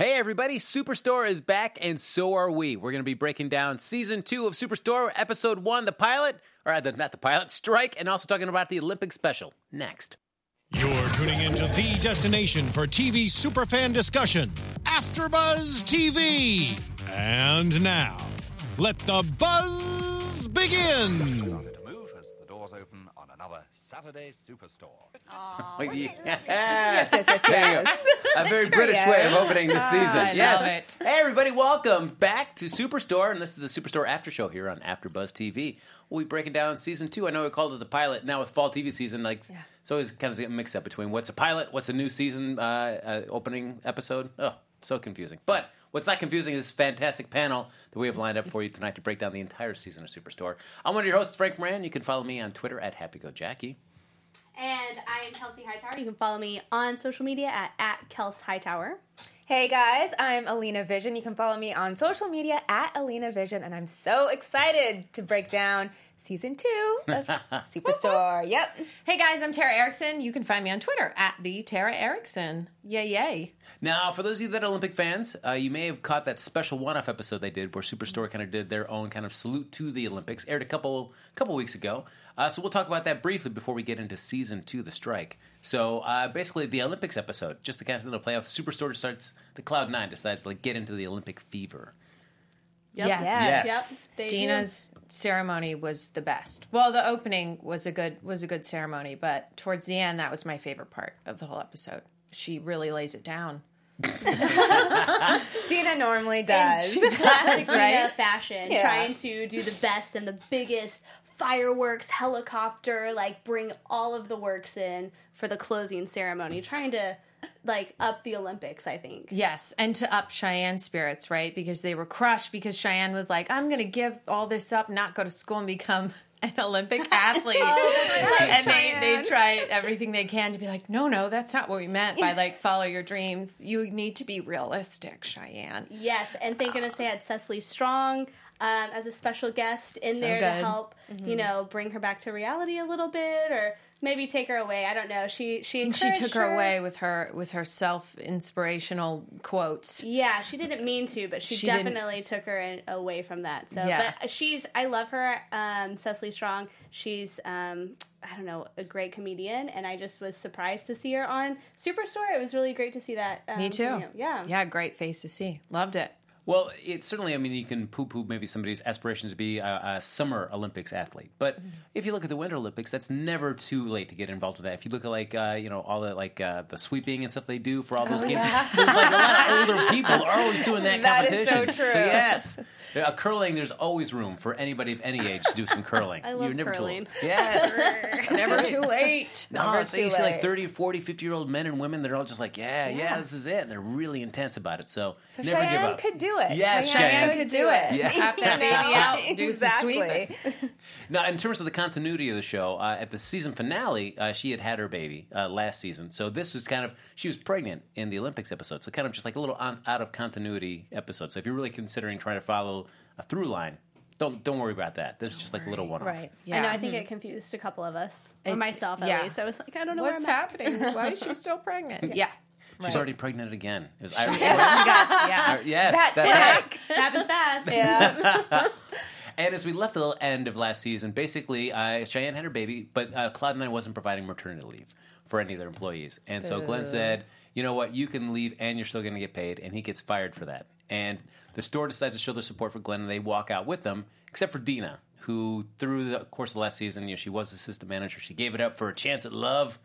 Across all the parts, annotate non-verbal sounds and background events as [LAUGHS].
Hey everybody, Superstore is back and so are we. We're going to be breaking down season two of Superstore, episode one, the pilot, or the, not the pilot, [LAUGHS] strike, and also talking about the Olympic special next. You're tuning into the destination for TV superfan discussion, AfterBuzz TV. And now, let the buzz begin. to move as the doors open on another Saturday Superstore. [LAUGHS] Yeah. yes, yes, There you go. yes. [LAUGHS] A very Sure, British way of opening the season. I yes. Hey everybody, welcome back to Superstore, and this is the Superstore After Show here on AfterBuzz TV. We'll be breaking down season two. I know we called it the pilot. Now with fall TV season, like it's always kind of a mix up between what's a pilot, what's a new season uh, uh, opening episode. Oh, so confusing. But what's not confusing is this fantastic panel that we have lined up for you tonight to break down the entire season of Superstore. I'm one of your hosts, Frank Moran. You can follow me on Twitter at HappyGoJackie. And I am Kelsey Hightower. You can follow me on social media at, at Kels Hightower. Hey guys, I'm Alina Vision. You can follow me on social media at Alina Vision, and I'm so excited to break down season two of [LAUGHS] Superstore. Yep. Hey guys, I'm Tara Erickson. You can find me on Twitter at the Tara Erickson. Yay, yay. Now, for those of you that are Olympic fans, uh, you may have caught that special one-off episode they did, where Superstore kind of did their own kind of salute to the Olympics. Aired a couple couple weeks ago, uh, so we'll talk about that briefly before we get into season two, the strike. So, uh, basically, the Olympics episode, just the kind of thing to play off. Superstore starts the Cloud Nine decides to like get into the Olympic fever. Yep. Yes. Yes. Yep. They do. Dina's ceremony was the best. Well, the opening was a good was a good ceremony, but towards the end, that was my favorite part of the whole episode. She really lays it down. [LAUGHS] Dina normally does. classic [LAUGHS] right? Dina fashion, Yeah. trying to do the best and the biggest fireworks, helicopter, like bring all of the works in for the closing ceremony, trying to like up the Olympics. I think. Yes, and to up Cheyenne's spirits, right? Because they were crushed because Cheyenne was like, "I'm going to give all this up, not go to school, and become [LAUGHS] an Olympic [LAUGHS] oh, athlete." and they they try everything they can to be like, "No, no, that's not what we meant by like [LAUGHS] follow your dreams. You need to be realistic, Cheyenne." Yes, and thank goodness they had Cecily Strong um, as a special guest in So there to good. help, you know, bring her back to reality a little bit, or maybe take her away. I don't know. She she think she took her away with her with her self inspirational quotes. Yeah, she didn't mean to, but she, She definitely took her in, away from that. So, Yeah. but she's I love her, um, Cecily Strong. She's um, I don't know a great comedian, and I just was surprised to see her on Superstore. It was really great to see that. Um, Me too. Yeah. yeah, great face to see. Loved it. Well, it's certainly. I mean, you can poo-poo maybe somebody's aspirations to be a, a summer Olympics athlete, but if you look at the Winter Olympics, that's never too late to get involved with that. If you look at like uh, you know all the like uh, the sweeping and stuff they do for all those games, there's like a lot of [LAUGHS] older people are always doing that, That is so competition. true. yes, uh, curling. There's always room for anybody of any age to do some curling. [LAUGHS] I love You're never too curling. old. Yes. [LAUGHS] Never too late. [LAUGHS] No, Never it's, too you see like late. 30, 40, 50 year old men and women that are all just like, yeah, yeah, this is it. And they're really intense about it. So, So never give up. could do it. Yes, Cheyenne Cheyenne. could do it. Yeah. Have that baby out and do some sweeping. Now, in terms of the continuity of the show, uh, at the season finale, uh, she had had her baby uh, last season. So this was kind of she was pregnant in the Olympics episode. So kind of just like a little on, out of continuity episode. So if you're really considering trying to follow a through line, don't don't worry about that. This is just like a little one off. Right. Yeah. I know. I think it confused a couple of us, or It- myself at yeah. least. I was like, I don't know What's where I'm at. happening? Why is she still pregnant? [LAUGHS] Yeah. She's already pregnant again. It was Irish. She got, yeah. Uh, yes, That that- fast. It happens fast. Yeah. [LAUGHS] And as we left the end of last season, basically, uh, Cheyenne had her baby, but uh, Cloud9 wasn't providing maternity leave for any of their employees. And so Glenn said, you know what, you can leave and you're still going to get paid. And he gets fired for that. And the store decides to show their support for Glenn and they walk out with them, except for Dina, who through the course of last season, you know, she was assistant manager. She gave it up for a chance at love,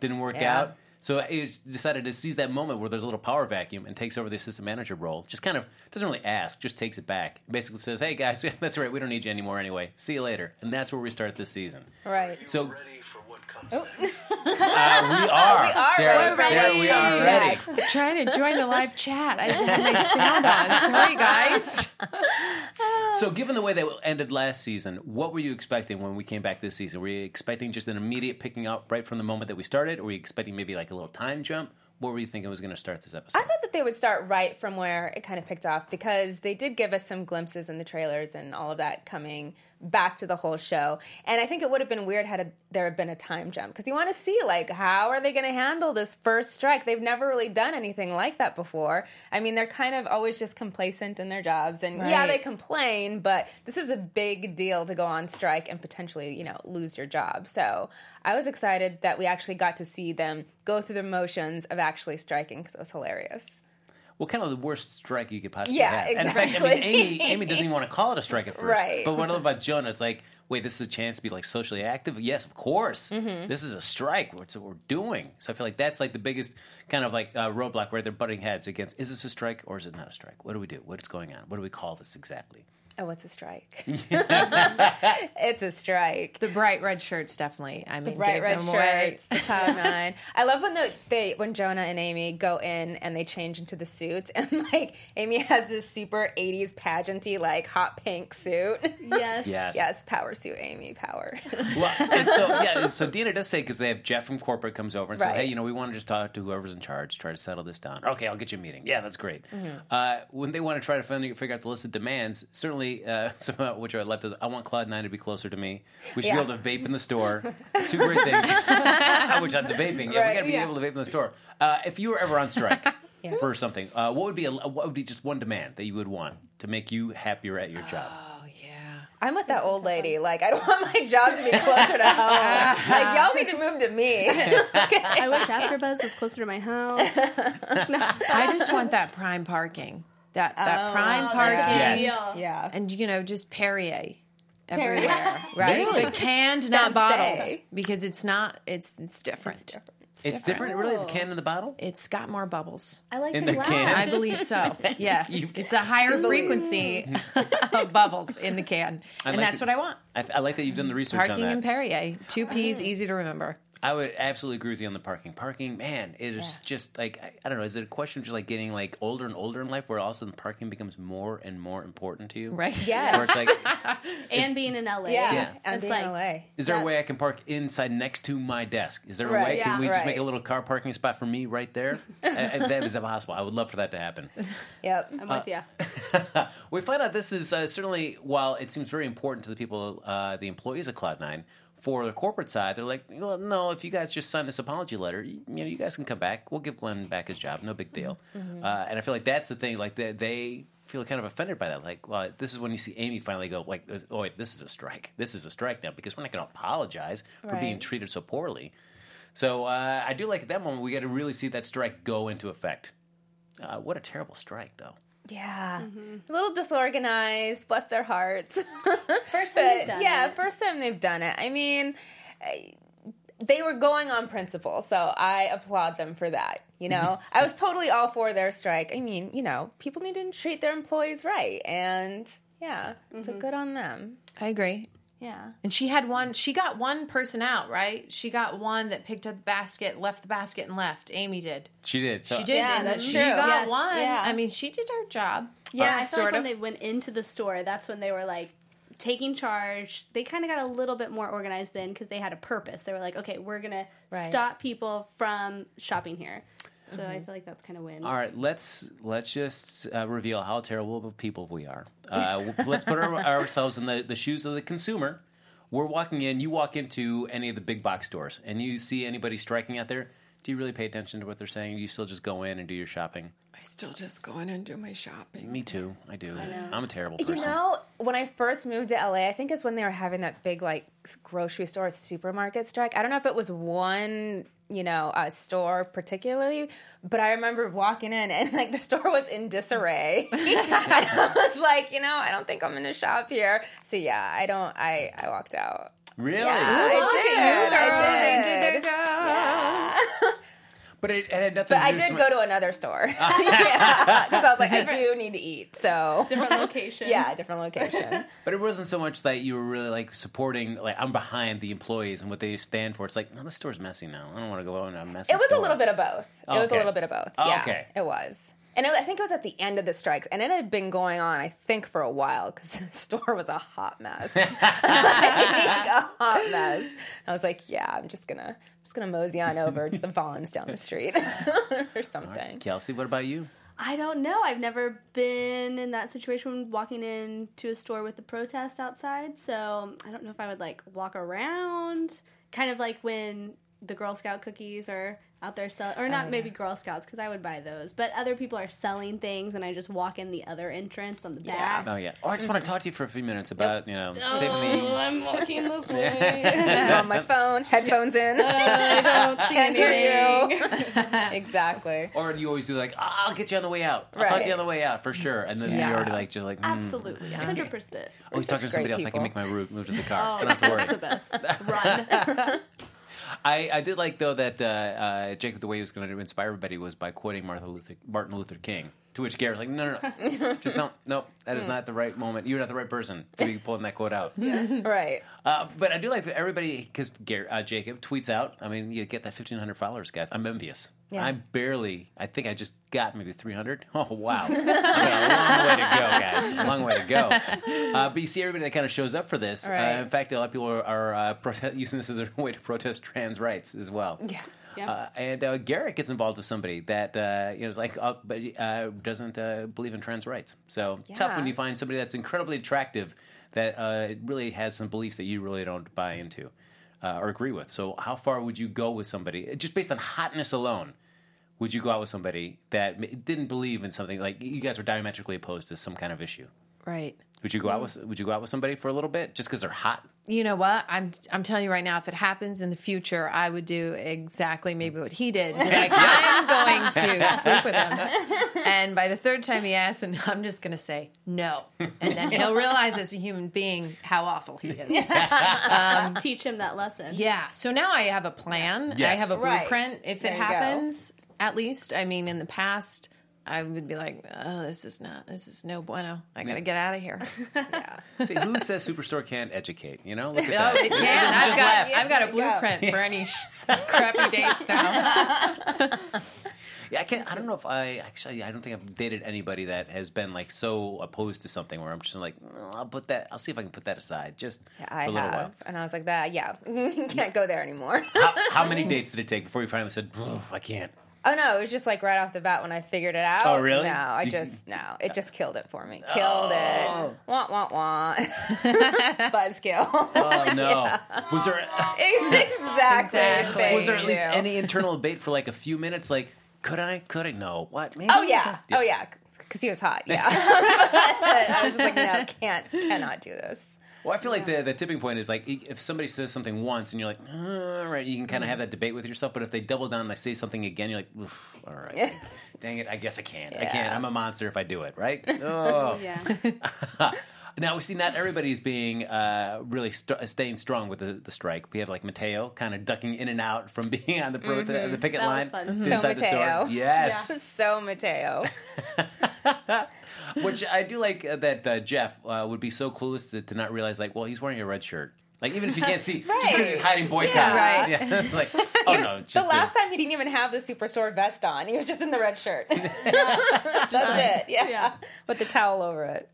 didn't work Yeah. out. So it decided to seize that moment where there's a little power vacuum and takes over the assistant manager role. Just kind of doesn't really ask, just takes it back. Basically says, "Hey guys, [LAUGHS] that's right, we don't need you anymore anyway. See you later." And that's where we start this season. right. So ready for what comes [LAUGHS] uh, we are, We are there, ready. there we are ready. Next. [LAUGHS] I'm trying to join the live chat. I didn't have my sound on. Sorry, guys. So, given the way that ended last season, what were you expecting when we came back this season? Were you expecting just an immediate picking up right from the moment that we started, or were you expecting maybe like a little time jump? What were you thinking was going to start this episode? I thought that they would start right from where it kind of picked off because they did give us some glimpses in the trailers and all of that coming back to the whole show. And I think it would have been weird had a, there had been a time jump because you want to see like how are they going to handle this first strike? They've never really done anything like that before. I mean, they're kind of always just complacent in their jobs, and yeah, they complain, but this is a big deal to go on strike and potentially, you know, lose your job. So I was excited that we actually got to see them go through the motions of actually striking because it was hilarious. Well, kind of the worst strike you could possibly Yeah, have. And in fact, I mean. Amy, Amy doesn't even want to call it a strike at first. Right. But what I love about Jonah, it's like, wait, this is a chance to be like socially active. Yes, of course. Mm-hmm. This is a strike. That's what we're doing. So I feel like that's like the biggest kind of like uh, roadblock where they're butting heads against. Is this a strike or is it not a strike? What do we do? What is going on? What do we call this exactly? Oh, it's a strike. [LAUGHS] [LAUGHS] it's a strike. The bright red shirts, definitely. I mean, bright gave red them away. shirts, the cloud [LAUGHS] nine. I love when the, they when Jonah and Amy go in and they change into the suits and like Amy has this super eighties pageanty like hot pink suit. Yes. Yes. yes, power suit, Amy, power. Well, and so yeah, and so Dina does say because they have Jeff from corporate comes over and says, "Hey, you know, we want to just talk to whoever's in charge, try to settle this down." Okay, I'll get you a meeting. Yeah, that's great. Mm-hmm. Uh, when they want to try to figure out the list of demands, certainly uh, [LAUGHS] some of which are left is, I want Cloud Nine to be closer to me. We should Yeah. be able to vape in the store. Two great things. [LAUGHS] which on the vaping, yeah, Right, we got to be yeah. able to vape in the store. Uh, if you were ever on strike. [LAUGHS] For something, uh, what would be a, what would be just one demand that you would want to make you happier at your job? Oh, yeah. I'm with that old lady. Like I don't want my job to be closer to home. like y'all need to move to me. I wish AfterBuzz was closer to my house. I just want that prime parking. That that oh, prime parking. Yes. Deal. yeah. And, you know, just Perrier. Everywhere, [LAUGHS] right? Really? But canned, not bottled, say. because it's not. It's it's different. It's different. It's different, really. The can in the bottle. It's got more bubbles. I like In the the glass. can. I believe so. [LAUGHS] Yes, it's a higher frequency [LAUGHS] of bubbles in the can, and like that's it. what I want. I, I like that you've done the research on Parking that. and Perrier, two P's, easy to remember. I would absolutely agree with you on the parking. Parking, man, it is just like I, I don't know. Is it a question of just like getting like older and older in life, where all of a sudden parking becomes more and more important to you? Right? Yes. Where it's like, [LAUGHS] And being in LA. Yeah. Yeah. And It's being like- in LA. is there a way I can park inside next to my desk? Is there a Right, way? Can yeah. we just make a little car parking spot for me right there? [LAUGHS] Uh, if that is possible. I would love for that to happen. Yep. I'm with you. [LAUGHS] we find out this is uh, certainly, while it seems very important to the people, uh, the employees of Cloud9, for the corporate side, they're like, well, no, if you guys just sign this apology letter, you, you know, you guys can come back. We'll give Glenn back his job. No big deal. Uh, and I feel like that's the thing. Like they, they feel kind of offended by that. Like, well, this is when you see Amy finally go, like, oh wait, this is a strike. This is a strike now because we're not going to apologize for being treated so poorly. So uh, I do like at that moment we got to really see that strike go into effect. Uh, what a terrible strike, though. Yeah. Mm-hmm. A little disorganized, bless their hearts. [LAUGHS] First time they've done yeah, it. first time they've done it. I mean, they were going on principle, so I applaud them for that. You know, [LAUGHS] I was totally all for their strike. I mean, you know, people need to treat their employees right, and yeah, so mm-hmm. good on them. I agree. Yeah. And she had one. She got one person out, right? She got one that picked up the basket, left the basket, and left. Amy did. She did. So She did. Yeah, and that's she true. got Yes, one. yeah. I mean, she did her job. Yeah, Uh, I feel like sort when they went into the store, that's when they were like taking charge. They kind of got a little bit more organized then because they had a purpose. They were like, okay, we're gonna stop people from shopping here. So I feel like that's kind of win. All right, let's let's just uh, reveal how terrible of people we are. Uh, [LAUGHS] let's put our, ourselves in the, the shoes of the consumer. We're walking in. You walk into any of the big box stores, and you see anybody striking out there. Do you really pay attention to what they're saying? Do you still just go in and do your shopping? I still just go in and do my shopping. Me too. I do. I know. I'm a terrible person. You know, when I first moved to LA, I think it's when they were having that big like grocery store supermarket strike. I don't know if it was one, you know, uh, store particularly, but I remember walking in and like the store was in disarray. and [LAUGHS] I was like, you know, I don't think I'm going to shop here. So yeah, I don't. I I walked out. really? Yeah, I did. I They did. did their job. But it, it had nothing But to I did with go to another store. [LAUGHS] yeah, [LAUGHS] because I was like, I do need to eat. So different location. [LAUGHS] yeah, different location. But it wasn't so much that you were really like supporting. Like I'm behind the employees and what they stand for. It's like, no, this store's messy now. I don't want to go in a messy. It was store. a little bit of both. It was Okay. a little bit of both. Oh, yeah, okay. it was. And it, I think it was at the end of the strikes, and it had been going on, I think, for a while because [LAUGHS] the store was a hot mess, [LAUGHS] like, a hot mess. I was like, yeah, I'm just gonna, I'm just gonna mosey on over to the Vons down the street [LAUGHS] or something. Kelsey, what about you? I don't know. I've never been in that situation walking into a store with a protest outside, so I don't know if I would like walk around. Kind of like when the Girl Scout cookies are out there selling, or not maybe Girl Scouts because I would buy those, but other people are selling things, and I just walk in the other entrance on the back. Oh yeah. Oh, I just want to talk to you for a few minutes about you know saving the. Oh, [LAUGHS] I'm walking this way. [LAUGHS] on my phone, headphones in. I don't [LAUGHS] see Can't hear anything. you. exactly. Or you always do like, "Ah, I'll get you on the way out. I'll talk to you on the way out for sure. And then Yeah. you're already like, just like, mm. Absolutely, 100. percent Oh, he's talking to somebody great else. I can make my route move to the car. I don't have to worry. The best. Run. I, I did like though that uh, uh, Jacob the way he was going to inspire everybody was by quoting Martin Luther Martin Luther King. To which Garrett's like, no, no, no, [LAUGHS] just don't. Nope, that is not the right moment. You're not the right person to be pulling that quote out. [LAUGHS] Right. Uh, but I do like everybody because uh, Jacob tweets out. I mean, you get that 1,500 followers, guys. I'm envious. Yeah. I'm barely. I think I just got maybe 300. [LAUGHS] Oh wow, [LAUGHS] got a long way to go, guys. A long way to go. [LAUGHS] Uh, but you see everybody that kind of shows up for this. Right. Uh, in fact, a lot of people are, are uh, using this as a way to protest trans rights as well. Yeah. Yeah. Uh, and uh, Garrett gets involved with somebody that uh, you know is like, uh, but uh, doesn't uh, believe in trans rights. So tough when you find somebody that's incredibly attractive that uh, really has some beliefs that you really don't buy into uh, or agree with. So how far would you go with somebody just based on hotness alone? Would you go out with somebody that didn't believe in something like you guys are diametrically opposed to some kind of issue? Right. Would you go out with Would you go out with somebody for a little bit just because they're hot? You know what? I'm I'm telling you right now, if it happens in the future, I would do exactly maybe what he did. Like I'm going to [LAUGHS] sleep with him, and by the third time he asks, and I'm just going to say no, and then he'll realize as a human being how awful he is. [LAUGHS] Um, Teach him that lesson. Yeah. So now I have a plan. Yes. I have a Right. blueprint. If There it happens, at least, I mean, in the past, I would be like, oh, this is not, this is no bueno. I got to get out of here. [LAUGHS] yeah. See, who says Superstore can't educate? You know, look at [LAUGHS] Oh, that. it can. I've just got, laugh. I've got a There you go. blueprint for any sh- [LAUGHS] crappy dates now. Yeah, I can't. I don't know if I actually. I don't think I've dated anybody that has been like so opposed to something where I'm just like, "Oh, I'll put that. I'll see if I can put that aside just Yeah, for I a little have. while. And I was like, that, yeah, can't go there anymore. How, how many dates did it take before you finally said, I can't? Oh no, it was just like right off the bat when I figured it out. Oh, really? No, I just no, it just killed it for me. Killed Oh. it. Wah wah wah. [LAUGHS] [LAUGHS] Buzzkill. Oh no! [LAUGHS] Was there exactly. Exactly. was there at least any internal debate for like a few minutes? Like, could I? Could I? No. What? Maybe? Oh yeah. Oh yeah. Because he was hot. Yeah. I was just like, no, can't, cannot do this. Well, I feel like the the tipping point is like if somebody says something once and you're like, all right, you can kind of have that debate with yourself. But if they double down and they say something again, you're like, Oof, all right, dang it, I guess I can't. I can't. I'm a monster if I do it, right? [LAUGHS] Oh. Yeah. [LAUGHS] Now we see not everybody's being uh, really st- staying strong with the, the strike. We have like Mateo kind of ducking in and out from [LAUGHS] being on the pro- the, the picket That was line fun. to Mhm. So inside the store. Mateo. Yes, So Mateo. Which I do like uh, that uh, Jeff uh, would be so clueless to, to not realize like, well, he's wearing a red shirt. Like even if you can't see, just because he's hiding boycott. Yeah. Right. Yeah, [LAUGHS] it's like, [LAUGHS] oh no, it's The last a- time he didn't even have the superstore vest on. He was just in the red shirt. [LAUGHS] That's it. Yeah. Yeah. With the towel over it.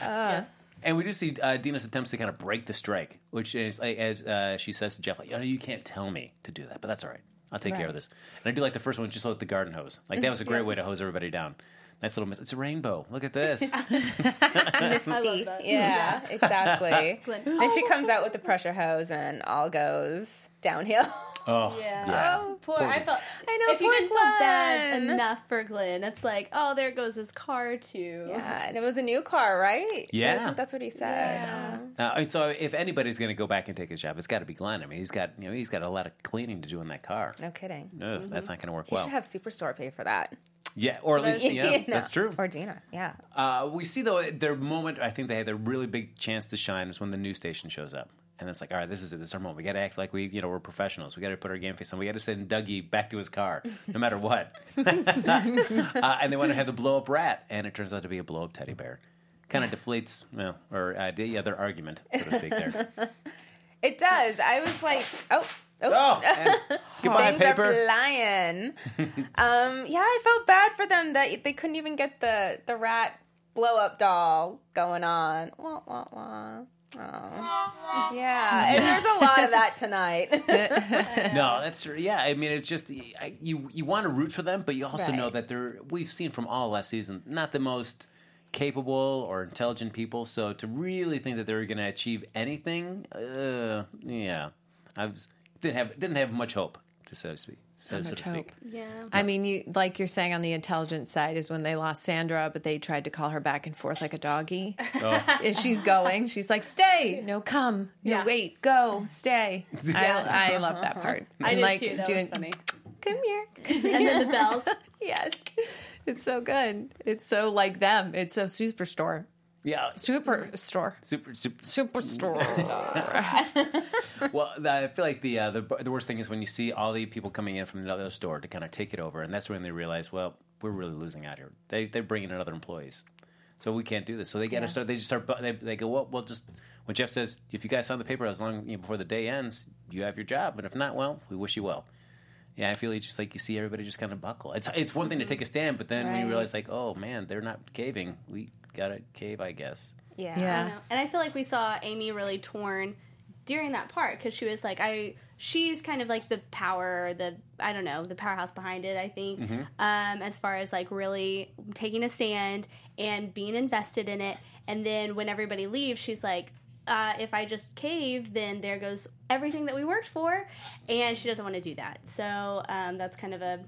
yes. And we do see uh, Dina's attempts to kind of break the strike, which is like, as uh, she says to Jeff, like, "Oh, you can't tell me to do that, but that's all right. I'll take care of this." And I do like the first one, just like the garden hose. Like that was a great way to hose everybody down. Nice little miss. It's a rainbow. Look at this. [LAUGHS] [LAUGHS] Misty. that. Yeah, exactly. [LAUGHS] Glenn. Then she comes out with the pressure hose and all goes downhill. oh, Yeah. yeah. Oh, poor. Poor I felt. I know, If you poor didn't feel bad Glenn. enough for Glenn, it's like, oh, there goes his car too. Yeah, and it was a new car, right? Yeah. I think that's what he said. Yeah. Uh, so if anybody's going to go back and take his job, it's got to be Glenn. I mean, he's got you know he's got a lot of cleaning to do in that car. No kidding. No, that's not going to work He well. should have Superstore pay for that. Yeah, or at least yeah, [LAUGHS] You know. that's true. Or Dina. Yeah. Uh, we see though their moment. I think they had a really big chance to shine is when the news station shows up, and it's like, all right, this is it. This is our moment. We got to act like we, you know, we're professionals. We got to put our game face on. We got to send Dougie back to his car, no matter what. [LAUGHS] [LAUGHS] uh, and they want to have the blow up rat, and it turns out to be a blow up teddy bear. Kind of deflates, well, or uh, the other argument, so to speak. There. It does. I was like, oh. Oh, Oh, [LAUGHS] and goodbye, things paper. are flying. [LAUGHS] um, yeah, I felt bad for them that they couldn't even get the the rat blow up doll going on. Wah, wah, wah. Yeah, and there's a lot of that tonight. [LAUGHS] No, that's yeah. I mean, it's just I- you you want to root for them, but you also Right. know that they're we've seen from all last season not the most capable or intelligent people. So to really think that they're going to achieve anything, uh, yeah, I was, didn't have didn't have much hope to so to speak. So, so much to hope. Yeah. I mean, you, like you're saying on the intelligent side is when they lost Sandra, but they tried to call her back and forth like a doggy. [LAUGHS] Oh. [LAUGHS] As she's going, she's like, "Stay, no, come, no, Yeah. wait, go, stay." [LAUGHS] I, I love that part. I And, did like too. That doing, was funny. Come here. And then the bells. yes, it's so good. It's so like them. It's so superstore, Yeah, superstore, super store. super. superstore. [LAUGHS] Well, I feel like the uh, the the worst thing is when you see all the people coming in from the other store to kind of take it over, and that's when they realize, well, we're really losing out here. They they're bringing in other employees, so we can't do this. So they got to start. They just start. They, they go, well, we'll just. When Jeff says, if you guys sign the paper as long you know, before the day ends, you have your job, but if not, well, we wish you well. Yeah, I feel like just like you see everybody just kind of buckle. It's it's one thing to take a stand, but then when you realize like, oh man, they're not caving. We gotta cave, I guess. yeah. I Yeah. know. And I feel like we saw Amy really torn during that part because she was like, I. She's kind of like the power, the I don't know, the powerhouse behind it. I think, um, as far as like really taking a stand and being invested in it. And then when everybody leaves, she's like, uh, if I just cave, then there goes everything that we worked for, and she doesn't want to do that. So um, that's kind of a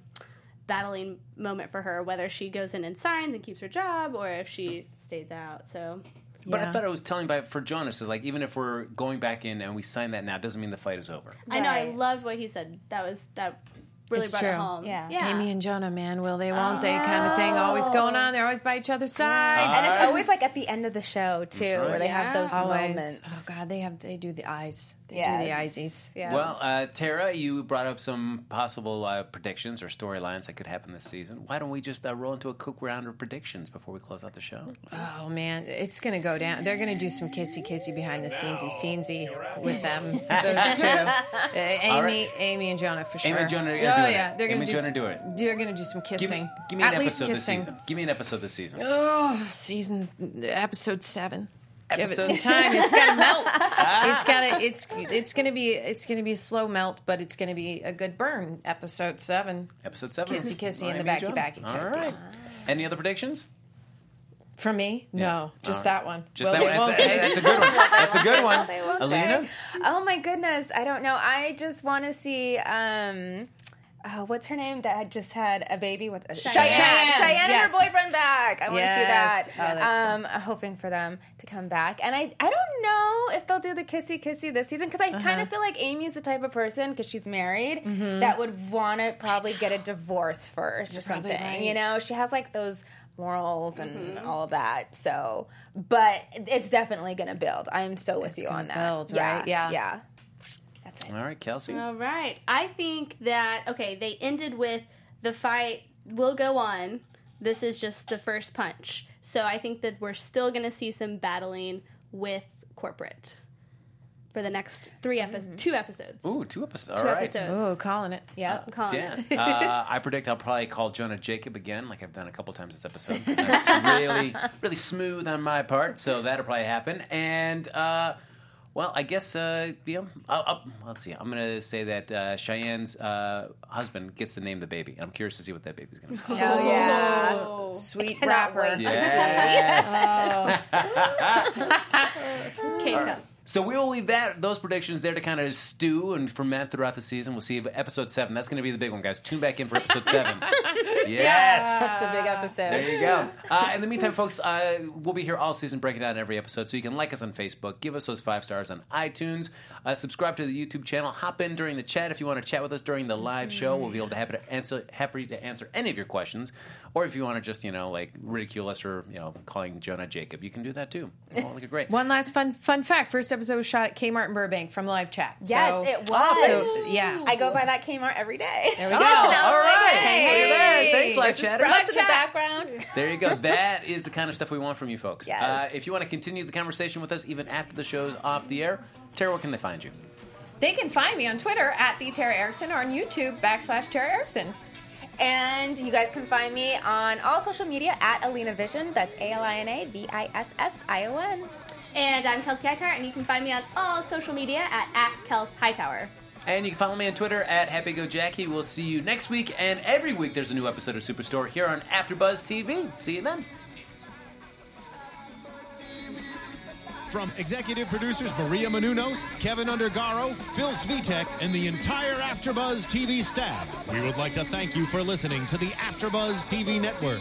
battling moment for her, whether she goes in and signs and keeps her job, or if she stays out. So But I thought it was telling by for Jonas is like even if we're going back in and we sign that now, doesn't mean the fight is over. I know I loved what he said. That was that really It's brought it true. home. Yeah. yeah. Amy and Jonah, man, will they, won't they, kind of thing. Always going on. They're always by each other's side. And it's always like at the end of the show too, right. where they Yeah. have those Always. moments. Oh God, they have they do the eyes. They Yes. do the eyesies. Yeah. Well, uh, Tara, you brought up some possible uh, predictions or storylines that could happen this season. Why don't we just uh, roll into a quick round of predictions before we close out the show? Oh man, it's gonna go down. They're gonna do some kissy kissy behind the scenesy scenesy with them. Those two, [LAUGHS] uh, Amy, right. Amy and Jonah for sure. Amy and Jonah are oh gonna do it. yeah, they're gonna do. Jonah do it. They're gonna do some Give kissing. me, give me an At least episode this kissing. season. Give me an episode this season. Oh, season episode seven. Give it some time. It's gotta [LAUGHS] melt. It's gotta. It's it's gonna be. It's gonna be a slow melt, but it's gonna be a good burn. Episode seven. Episode seven. Kissy kissy and the Amy and backy Jonah. backy All type right. Any other predictions? For me, no, just All right. that one. Just Will that one. That's, that's a good one. [LAUGHS] That's a good one. Alina. Oh my goodness, I don't know. I just want to see. um Oh, what's her name that had just had a baby with uh, Cheyenne? Cheyenne. Cheyenne, and her boyfriend back. I want to Yes. see Oh, that. that's um, I'm hoping for them to come back, and I I don't know if they'll do the kissy kissy this season because I Uh-huh. kind of feel like Amy's the type of person because she's married Mm-hmm. that would want to probably get a divorce first or probably something. You know, she has like those morals and all of that. So, but it's definitely going to build. I'm so with It's you on that. build, yeah, right? Yeah. yeah. That's it. All right, Kelsey. All right. I think that okay, they ended with the fight will go on. This is just the first punch. So I think that we're still going to see some battling with corporate for the next 3 episodes, two episodes. Ooh, two episodes. All two right. episodes. Oh, calling it. Yep, I'm calling Yeah, it. [LAUGHS] uh, I predict I'll probably call Jonah Jacob again, like I've done a couple times this episode. That's really, really smooth on my part, so that'll probably happen. And uh, well, I guess uh, you know, I'll, I'll, let's see. I'm gonna say that uh, Cheyenne's uh, husband gets to name the baby. I'm curious to see what that baby's gonna be. called. Oh, yeah. Oh. Sweet Cannot rapper. wait. Yes. [LAUGHS] [LAUGHS] K-cup. So we will leave that those predictions there to kind of stew and ferment throughout the season. We'll see if episode seven. That's going to be the big one, guys. Tune back in for episode seven. [LAUGHS] yes. That's the big episode. There you go. Uh, in the meantime, folks, uh, we'll be here all season breaking down every episode. So you can like us on Facebook, give us those five stars on iTunes, uh, subscribe to the YouTube channel, hop in during the chat if you want to chat with us during the live show. We'll be able to happy to answer happy to answer any of your questions, or if you want to just you know like ridicule us or you know calling Jonah Jacob, you can do that too. Oh, look great. One last fun fun fact. First episode was shot at Kmart in Burbank from live chat. Yes, So- it was. So, yeah. I go by that Kmart every day. There we go. Oh, all right. Hey, Look at that. hey. Thanks, live There's chatters. sprouts in the background. There you go. [LAUGHS] That is the kind of stuff we want from you folks. Yes. Uh, if you want to continue the conversation with us even after the show's off the air, Tara, where can they find you? They can find me on Twitter at the Tara Erickson or on YouTube backslash Tara Erickson. And you guys can find me on all social media at Alina Vision. That's A L I N A V I S S I O N. And I'm Kelsey Hightower, and you can find me on all social media at, at Kels Hightower. And you can follow me on Twitter at HappyGoJackie. We'll see you next week, and every week there's a new episode of Superstore here on AfterBuzz TV. See you then. From executive producers Maria Menounos, Keven Undergaro, Phil Svitek, and the entire AfterBuzz TV staff, we would like to thank you for listening to the AfterBuzz TV network.